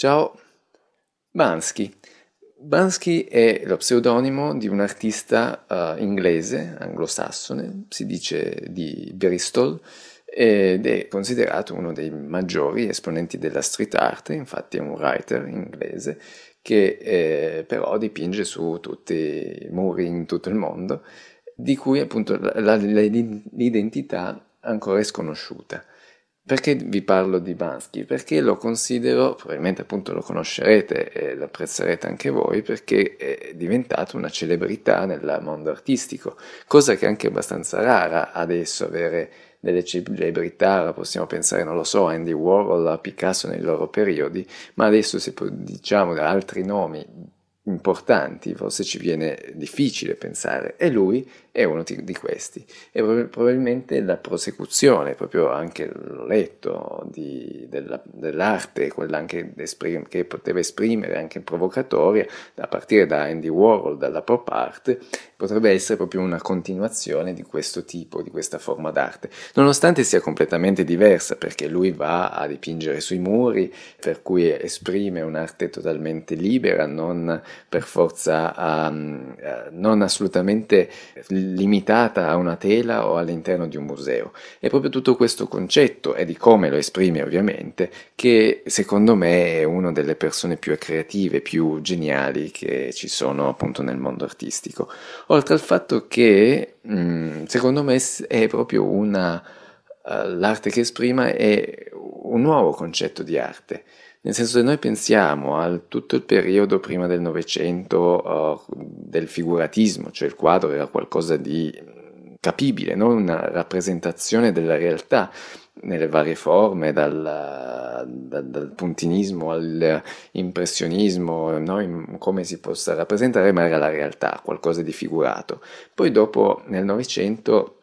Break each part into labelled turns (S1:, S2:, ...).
S1: Ciao. Bansky. Bansky è lo pseudonimo di un artista uh, inglese, anglosassone, si dice di Bristol, ed è considerato uno dei maggiori esponenti della street art, infatti è un writer inglese che eh, però dipinge su tutti i muri in tutto il mondo, di cui appunto la, la, l'identità ancora è sconosciuta. Perché vi parlo di Bansky? Perché lo considero, probabilmente appunto lo conoscerete e lo apprezzerete anche voi, perché è diventato una celebrità nel mondo artistico, cosa che è anche abbastanza rara adesso avere delle celebrità, possiamo pensare, non lo so, a Andy Warhol, a Picasso nei loro periodi, ma adesso se diciamo da altri nomi importanti, forse ci viene difficile pensare, e lui è uno di questi. E probabilmente la prosecuzione, proprio anche l'ho letto, di, della, dell'arte, quella anche che poteva esprimere anche provocatoria, a partire da Andy Warhol, dalla pop art, potrebbe essere proprio una continuazione di questo tipo, di questa forma d'arte, nonostante sia completamente diversa, perché lui va a dipingere sui muri, per cui esprime un'arte totalmente libera, non per forza, um, non assolutamente limitata a una tela o all'interno di un museo. È proprio tutto questo concetto e di come lo esprime ovviamente che secondo me è una delle persone più creative, più geniali che ci sono appunto nel mondo artistico. Oltre al fatto che mh, secondo me è proprio una... Uh, l'arte che esprima è un nuovo concetto di arte. Nel senso se noi pensiamo a tutto il periodo prima del Novecento uh, del figuratismo, cioè il quadro era qualcosa di capibile, no? una rappresentazione della realtà nelle varie forme, dal, dal, dal puntinismo all'impressionismo, no? come si possa rappresentare, ma era la realtà, qualcosa di figurato. Poi dopo nel Novecento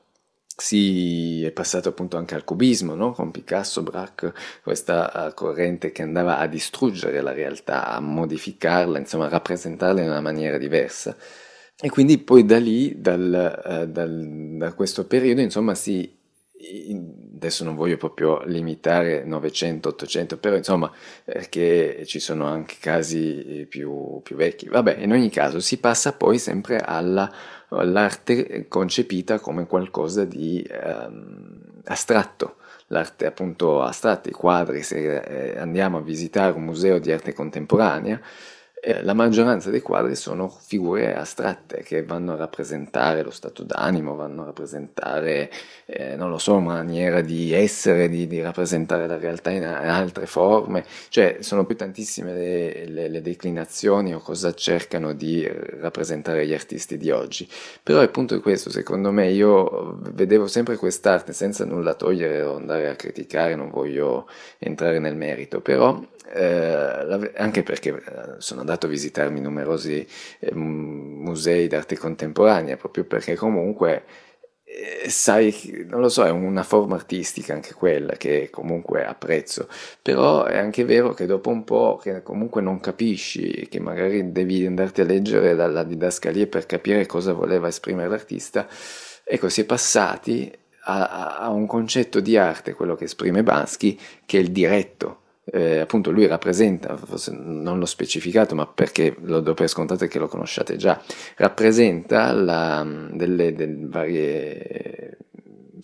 S1: si è passato appunto anche al cubismo, no? con Picasso, Braque, questa uh, corrente che andava a distruggere la realtà, a modificarla, insomma a rappresentarla in una maniera diversa. E quindi poi da lì, dal, uh, dal, da questo periodo, insomma, si adesso non voglio proprio limitare 900, 800, però insomma, perché ci sono anche casi più, più vecchi. Vabbè, in ogni caso si passa poi sempre alla l'arte concepita come qualcosa di ehm, astratto, l'arte appunto astratta, i quadri, se eh, andiamo a visitare un museo di arte contemporanea, eh, la maggioranza dei quadri sono figure astratte che vanno a rappresentare lo stato d'animo, vanno a rappresentare, eh, non lo so, maniera di essere, di, di, rappresentare la realtà in altre forme, cioè sono più tantissime le, le, le, declinazioni o cosa cercano di rappresentare gli artisti di oggi. Però il punto è questo, secondo me io vedevo sempre quest'arte senza nulla togliere o andare a criticare, non voglio entrare nel merito, però eh, anche perché eh, sono andato a visitarmi numerosi eh, musei d'arte contemporanea, proprio perché comunque eh, sai, non lo so, è una forma artistica anche quella che comunque apprezzo, però è anche vero che dopo un po' che comunque non capisci, che magari devi andarti a leggere dalla didascalia per capire cosa voleva esprimere l'artista, ecco, si è passati a, a un concetto di arte, quello che esprime Bansky, che è il diretto, eh, appunto lui rappresenta, non l'ho specificato ma perché lo do per scontato che lo conosciate già, rappresenta la, delle, delle, varie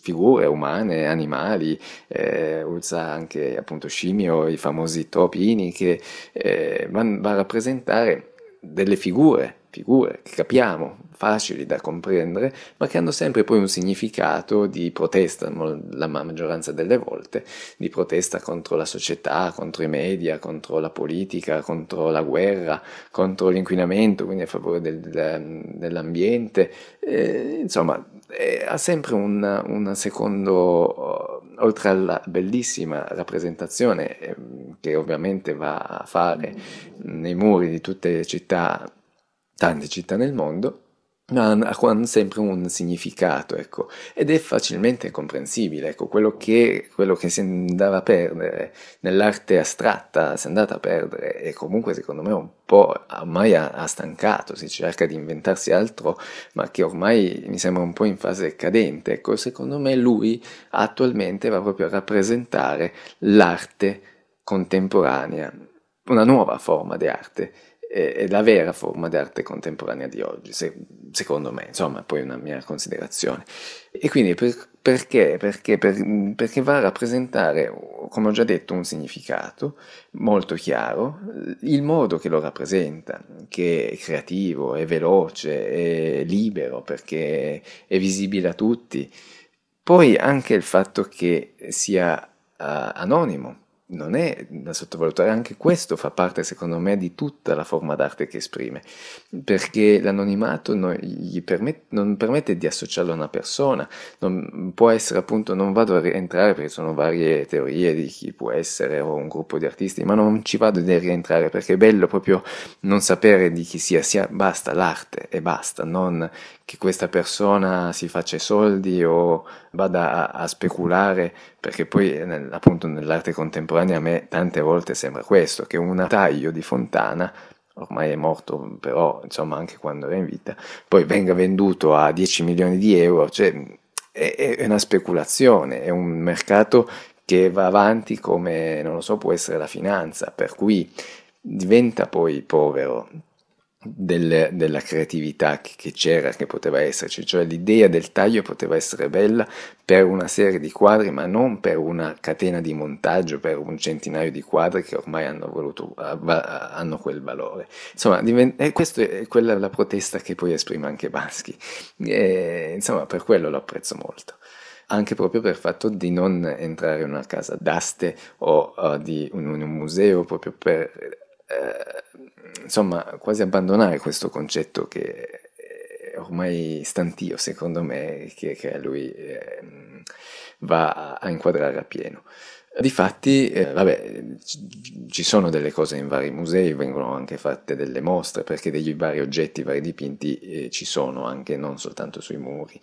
S1: figure umane, animali, eh, usa anche appunto scimmio, i famosi topini che eh, va a rappresentare delle figure figure che capiamo, facili da comprendere, ma che hanno sempre poi un significato di protesta, la maggioranza delle volte, di protesta contro la società, contro i media, contro la politica, contro la guerra, contro l'inquinamento, quindi a favore del, dell'ambiente, eh, insomma, eh, ha sempre un, secondo oltre alla bellissima rappresentazione eh, che ovviamente va a fare nei muri di tutte le città tante città nel mondo, ma hanno sempre un significato, ecco, ed è facilmente comprensibile, ecco, quello che, quello che si andava a perdere nell'arte astratta si è andata a perdere e comunque secondo me un po' ormai ha, ha, stancato, si cerca di inventarsi altro, ma che ormai mi sembra un po' in fase cadente, ecco, secondo me lui attualmente va proprio a rappresentare l'arte contemporanea una nuova forma di arte è la vera forma d'arte contemporanea di oggi, se, secondo me, insomma, poi una mia considerazione. E quindi per, perché? Perché, per, perché va a rappresentare, come ho già detto, un significato molto chiaro, il modo che lo rappresenta, che è creativo, è veloce, è libero, perché è visibile a tutti. Poi anche il fatto che sia uh, anonimo, non è da sottovalutare, anche questo fa parte secondo me di tutta la forma d'arte che esprime, perché l'anonimato non, permette, non permette di associarlo a una persona, non, può essere appunto, non vado a rientrare perché sono varie teorie di chi può essere o un gruppo di artisti, ma non ci vado a rientrare perché è bello proprio non sapere di chi sia, sia basta l'arte e basta, non che questa persona si faccia soldi o vada a, a speculare, perché poi nel, appunto nell'arte contemporanea a me tante volte sembra questo, che un taglio di Fontana ormai è morto, però insomma anche quando era in vita, poi venga venduto a 10 milioni di euro, cioè è, è una speculazione, è un mercato che va avanti come, non lo so, può essere la finanza, per cui diventa poi povero del, della creatività che, che, c'era, che poteva esserci, cioè l'idea del taglio poteva essere bella per una serie di quadri, ma non per una catena di montaggio, per un centinaio di quadri che ormai hanno, voluto, hanno quel valore. Insomma, divent- e questa è quella la protesta che poi esprime anche Bansky. E, insomma, per quello lo apprezzo molto anche proprio per il fatto di non entrare in una casa d'aste o uh, di un, un, museo, proprio per eh, insomma, quasi abbandonare questo concetto che è ormai stantio, secondo me, che, che lui eh, va a inquadrare a pieno. Difatti, eh, vabbè, ci sono delle cose in vari musei, vengono anche fatte delle mostre perché degli vari oggetti, vari dipinti eh, ci sono anche non soltanto sui muri,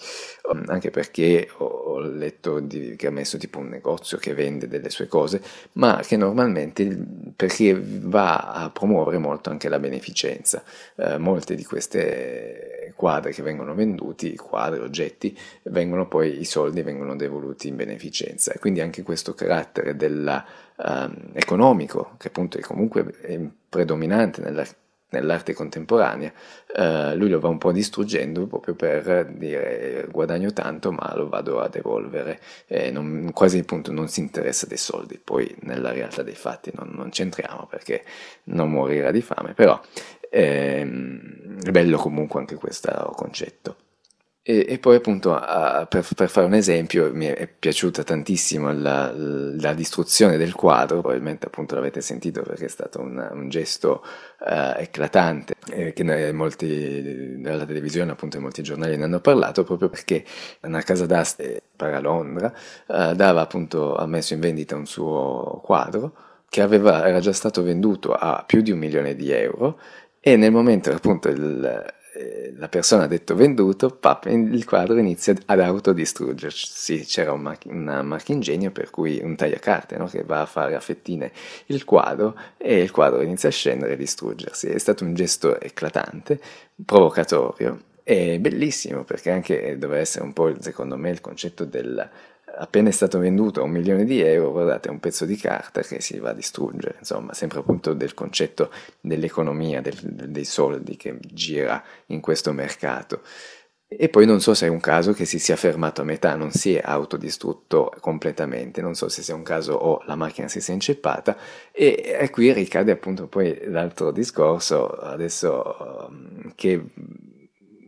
S1: um, anche perché ho, ho letto di, che ha messo tipo un negozio che vende delle sue cose, ma che normalmente perché va a promuovere molto anche la beneficenza. Eh, molte di queste quadre che vengono venduti, quadri, oggetti, vengono poi i soldi vengono devoluti in beneficenza. E quindi anche questo carattere della, um, economico, che appunto è comunque predominante nella, nell'arte contemporanea, uh, lui lo va un po' distruggendo proprio per dire guadagno tanto ma lo vado a devolvere e non, quasi appunto non si interessa dei soldi, poi nella realtà dei fatti non, non c'entriamo perché non morirà di fame, però è bello comunque anche questo concetto. E, e, poi appunto, a, per, per, fare un esempio, mi è piaciuta tantissimo la, la, distruzione del quadro, probabilmente appunto l'avete sentito perché è stato un, un gesto uh, eclatante, eh, che molti, nella televisione appunto e molti giornali ne hanno parlato, proprio perché una casa d'aste para Londra uh, dava appunto, ha messo in vendita un suo quadro che aveva, era già stato venduto a più di un milione di euro e nel momento appunto il eh, la persona ha detto venduto, pap, il quadro inizia ad autodistruggersi. C'era un mac- una marchingegno per cui un tagliacarte no? che va a fare a fettine il quadro e il quadro inizia a scendere e distruggersi. È stato un gesto eclatante, provocatorio e bellissimo perché anche doveva essere un po' secondo me il concetto del appena è stato venduto a un milione di euro, guardate, è un pezzo di carta che si va a distruggere, insomma, sempre appunto del concetto dell'economia, del, dei soldi che gira in questo mercato. E poi non so se è un caso che si sia fermato a metà, non si è autodistrutto completamente, non so se sia un caso o la macchina si sia inceppata e, e qui ricade appunto poi l'altro discorso, adesso um, che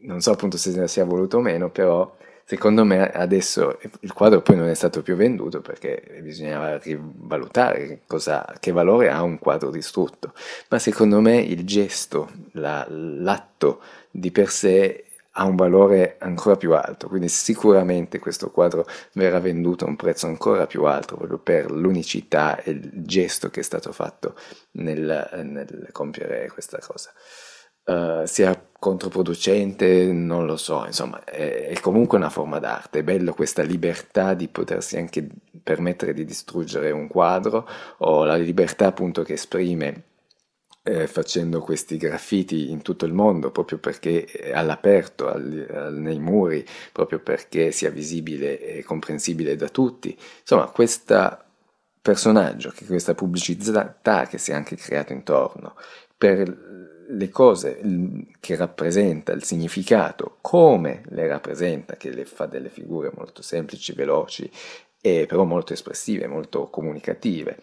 S1: non so appunto se sia voluto o meno, però Secondo me adesso il quadro poi non è stato più venduto perché bisognava rivalutare cosa, che valore ha un quadro distrutto, ma secondo me il gesto, la, l'atto di per sé ha un valore ancora più alto, quindi sicuramente questo quadro verrà venduto a un prezzo ancora più alto proprio per l'unicità e il gesto che è stato fatto nel, nel compiere questa cosa uh, sia controproducente, non lo so, insomma, è, è, comunque una forma d'arte, è bello questa libertà di potersi anche permettere di distruggere un quadro o la libertà appunto che esprime eh, facendo questi graffiti in tutto il mondo proprio perché all'aperto, al, al, nei muri, proprio perché sia visibile e comprensibile da tutti. Insomma, questa personaggio, che questa pubblicità che si è anche creato intorno, per le cose che rappresenta, il significato, come le rappresenta, che le fa delle figure molto semplici, veloci, e però molto espressive, molto comunicative.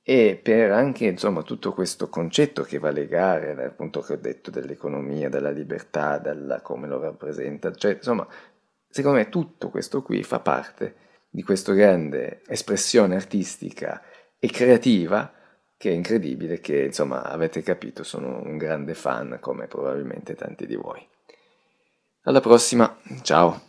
S1: E per anche insomma tutto questo concetto che va a legare, appunto che ho detto, dell'economia, della libertà, della come lo rappresenta, cioè insomma, secondo me tutto questo qui fa parte di questa grande espressione artistica e creativa che è incredibile, che insomma avete capito, sono un grande fan come probabilmente tanti di voi. Alla prossima, ciao!